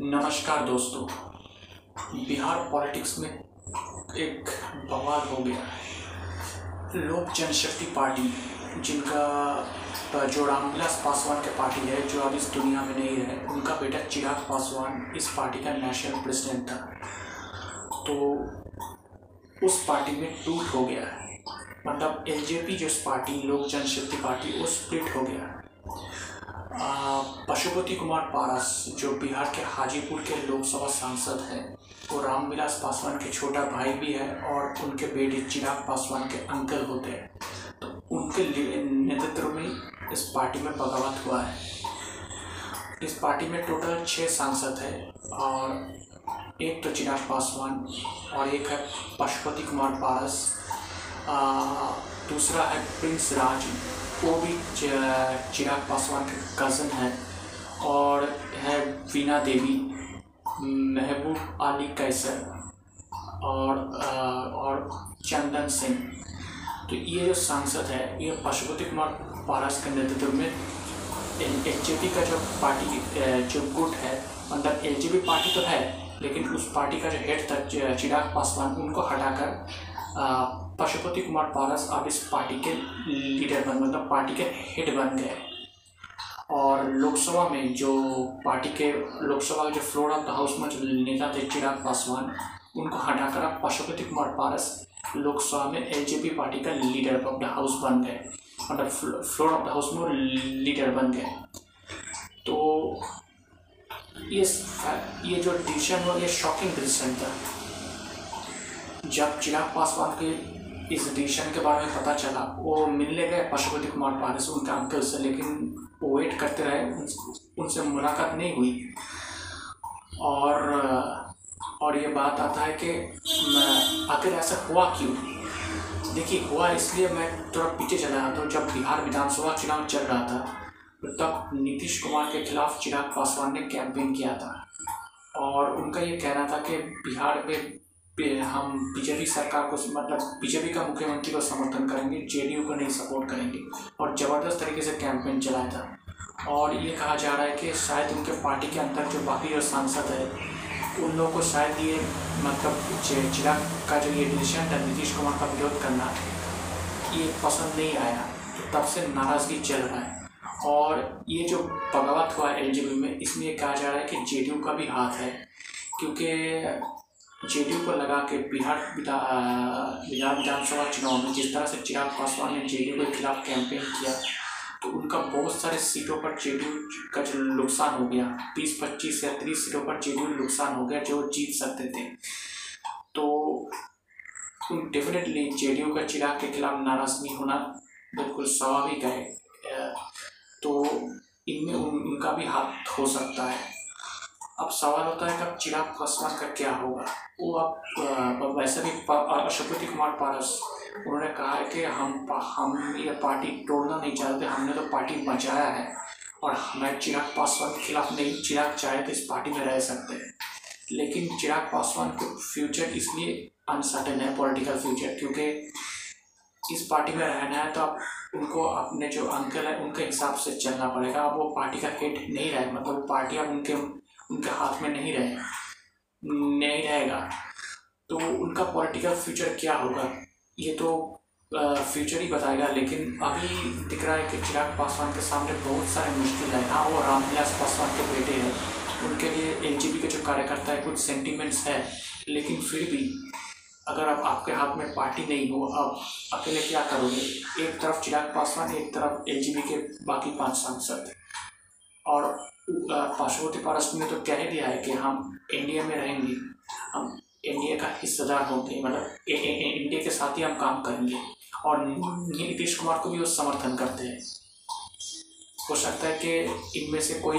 नमस्कार दोस्तों। बिहार पॉलिटिक्स में एक बवाल हो गया लोक जनशक्ति पार्टी, जिनका जो रामविलास पासवान के पार्टी है, जो अब इस दुनिया में नहीं है उनका बेटा चिराग पासवान इस पार्टी का नेशनल प्रेसिडेंट था। तो उस पार्टी में टूट हो गया है। मतलब एलजेपी जो पार्टी, लोक जनशक्ति पार्टी, वो स्प्लिट हो गया है। पशुपति कुमार पारस, जो बिहार के हाजीपुर के लोकसभा सांसद हैं, वो रामविलास पासवान के छोटा भाई भी है और उनके बेटे चिराग पासवान के अंकल होते हैं। तो उनके नेतृत्व में इस पार्टी में बगावत हुआ है। इस पार्टी में टोटल छः सांसद हैं और एक तो चिराग पासवान और एक है पशुपति कुमार पारस दूसरा है प्रिंस राज। वो भी चिराग पासवान के कज़न है और है वीना देवी, महबूब अली कैसर और और चंदन सिंह। तो ये जो सांसद है, ये पशुपति कुमार पारस के नेतृत्व में एल जे पी का जो पार्टी जो गुट है मतलब एल जे पी पार्टी तो है, लेकिन उस पार्टी का जो हेड था चिराग पासवान, उनको हटाकर पशुपति कुमार पारस अब इस पार्टी के लीडर बन मतलब पार्टी के हेड बन गए और लोकसभा में जो पार्टी के, लोकसभा के जो फ्लोर ऑफ़ द हाउस में जो नेता थे चिराग पासवान, उनको हटाकर अब पशुपति कुमार पारस लोकसभा में एलजेपी पार्टी का लीडर ऑफ़ द हाउस बन गए मतलब फ्लोर ऑफ़ द हाउस में लीडर बन गए तो ये ये जो डिसीज़न हुआ, ये शॉकिंग डिसीज़न था। जब चिराग पासवान के इस डिसीज़न के बारे में पता चला। वो मिलने गए पशुपति कुमार पारस, उनके अंकल से, लेकिन वो वेट करते रहे। उनसे मुलाकात नहीं हुई। और और ये बात आता है कि आखिर ऐसा हुआ क्यों? देखिए, हुआ इसलिए मैं थोड़ा पीछे चला गया तो जब बिहार विधानसभा चुनाव चल रहा था तो तब नीतीश कुमार के खिलाफ चिराग पासवान ने कैंपेन किया था। और उनका ये कहना था कि बिहार में हम बीजेपी सरकार को मतलब बीजेपी का मुख्यमंत्री को समर्थन करेंगे, जेडीयू को नहीं सपोर्ट करेंगे। और ज़बरदस्त तरीके से कैंपेन चलाया था। और ये कहा जा रहा है कि शायद उनके पार्टी के अंदर जो बाकी जो सांसद है, उन लोगों को शायद ये मतलब जिला का जो ये डिसीज़न था, नीतीश कुमार का विरोध करना ये पसंद नहीं आया। तो तब से नाराज़गी चल रहा है। और ये जो बगावत हुआ है एल में, इसमें कहा जा रहा है कि जेडीयू का भी हाथ है, क्योंकि जेडीयू को लगा के बिहार बिहार विधानसभा चुनाव में जिस तरह से चिराग पासवान ने जेडीयू के खिलाफ कैंपेन किया तो उनका बहुत सारे सीटों पर जेडीयू का जो नुकसान हो गया, बीस, पच्चीस या तीस सीटों पर जेडीयू नुकसान हो गया जो जीत सकते थे। तो डेफिनेटली जेडीयू का चिराग के खिलाफ नाराज़गी होना बिल्कुल स्वाभाविक है। तो इनमें उनका भी हाथ हो सकता है। अब सवाल होता है कि अब चिराग पासवान का क्या होगा? वो अब वैसे भी अशुपति कुमार पारस, उन्होंने कहा है कि हम हम ये पार्टी तोड़ना नहीं चाहते, हमने तो पार्टी बचाया है। और मैं चिराग पासवान के खिलाफ नहीं, चिराग चाहे तो इस पार्टी में रह सकते हैं। लेकिन चिराग पासवान का फ्यूचर इसलिए अनसर्टन है पॉलिटिकल फ्यूचर क्योंकि इस पार्टी में रहना है तो आप, उनको अपने जो अंकल है, उनके हिसाब से चलना पड़ेगा। अब वो पार्टी का हेड नहीं रहे मतलब पार्टी अब उनके उनके हाथ में नहीं रहे। नहीं रहेगा। तो उनका पॉलिटिकल फ्यूचर क्या होगा? ये तो फ्यूचर ही बताएगा, लेकिन अभी दिख रहा है कि चिराग पासवान के सामने बहुत सारे मुश्किल है। हाँ वो रामविलास पासवान के बेटे हैं। उनके लिए एल के जो कार्यकर्ता है, कुछ सेंटिमेंट्स है। लेकिन फिर भी, अगर आप आपके हाथ में पार्टी नहीं हो अब अकेले क्या करोगे? एक तरफ़ चिराग पासवान, एक तरफ़ एल के बाकी पाँच सांसद। और पार्श्ववर्ती पारस ने तो कह दिया है कि हम इंडिया में रहेंगे, हम इंडिया का हिस्सेदार होंगे मतलब इंडिया के साथ ही हम काम करेंगे। और नीतीश कुमार को भी वो समर्थन करते हैं। हो सकता है कि इनमें से कोई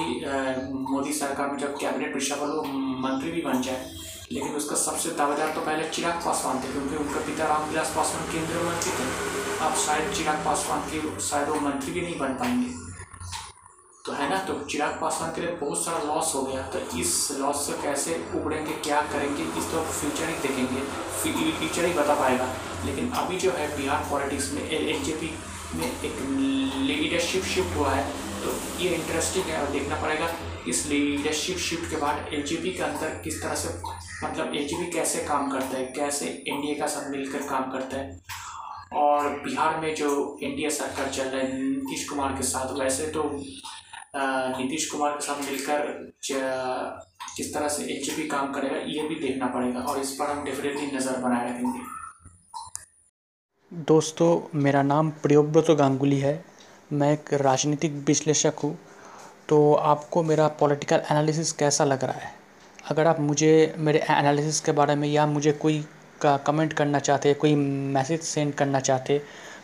मोदी सरकार में जब कैबिनेट पेशा वो मंत्री भी बन जाए, लेकिन उसका सबसे दावेदार तो पहले चिराग पासवान थे, क्योंकि उनका पिता रामविलास पासवान केंद्रीय मंत्री थे। अब शायद चिराग पासवान की शायद वो मंत्री भी नहीं बन पाएँगे। तो है ना तो चिराग पासवान के लिए बहुत सारा लॉस हो गया। तो इस लॉस से कैसे उबड़ेंगे क्या करेंगे, इस तो फ्यूचर ही देखेंगे। फ्यूचर ही बता पाएगा। लेकिन अभी जो है बिहार पॉलिटिक्स में एल में एक लीडरशिप शिफ्ट हुआ है। तो ये इंटरेस्टिंग है और देखना पड़ेगा इस लीडरशिप शिफ्ट के बाद एल के अंदर किस तरह से मतलब एल कैसे काम करता है, कैसे एनडीए का सब मिलकर काम करता है। और बिहार में जो एनडीए सरकार चल रहा है, नीतीश कुमार के साथ, वैसे तो नीतीश कुमार के साथ मिलकर किस तरह से एच काम करेगा, ये भी देखना पड़ेगा और इस पर हम डेफिनेटली नज़र बनाए रखेंगे। दोस्तों, मेरा नाम प्रियोव्रत गांगुली है। मैं एक राजनीतिक विश्लेषक हूँ। तो आपको मेरा पॉलिटिकल एनालिसिस कैसा लग रहा है? अगर आप मुझे, मेरे एनालिसिस के बारे में या मुझे कोई का कमेंट करना चाहते, कोई मैसेज सेंड करना चाहते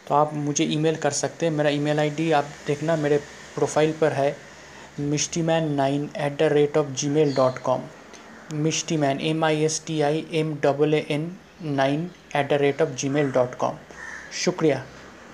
तो आप मुझे ईमेल कर सकते हैं। मेरा ईमेल आईडी आप देखना, मेरे प्रोफ़ाइल पर है Mishti man nine at the rate of G mail dot com Mishti man M I S T I M double A N nine at the rate of G mail dot com शुक्रिया।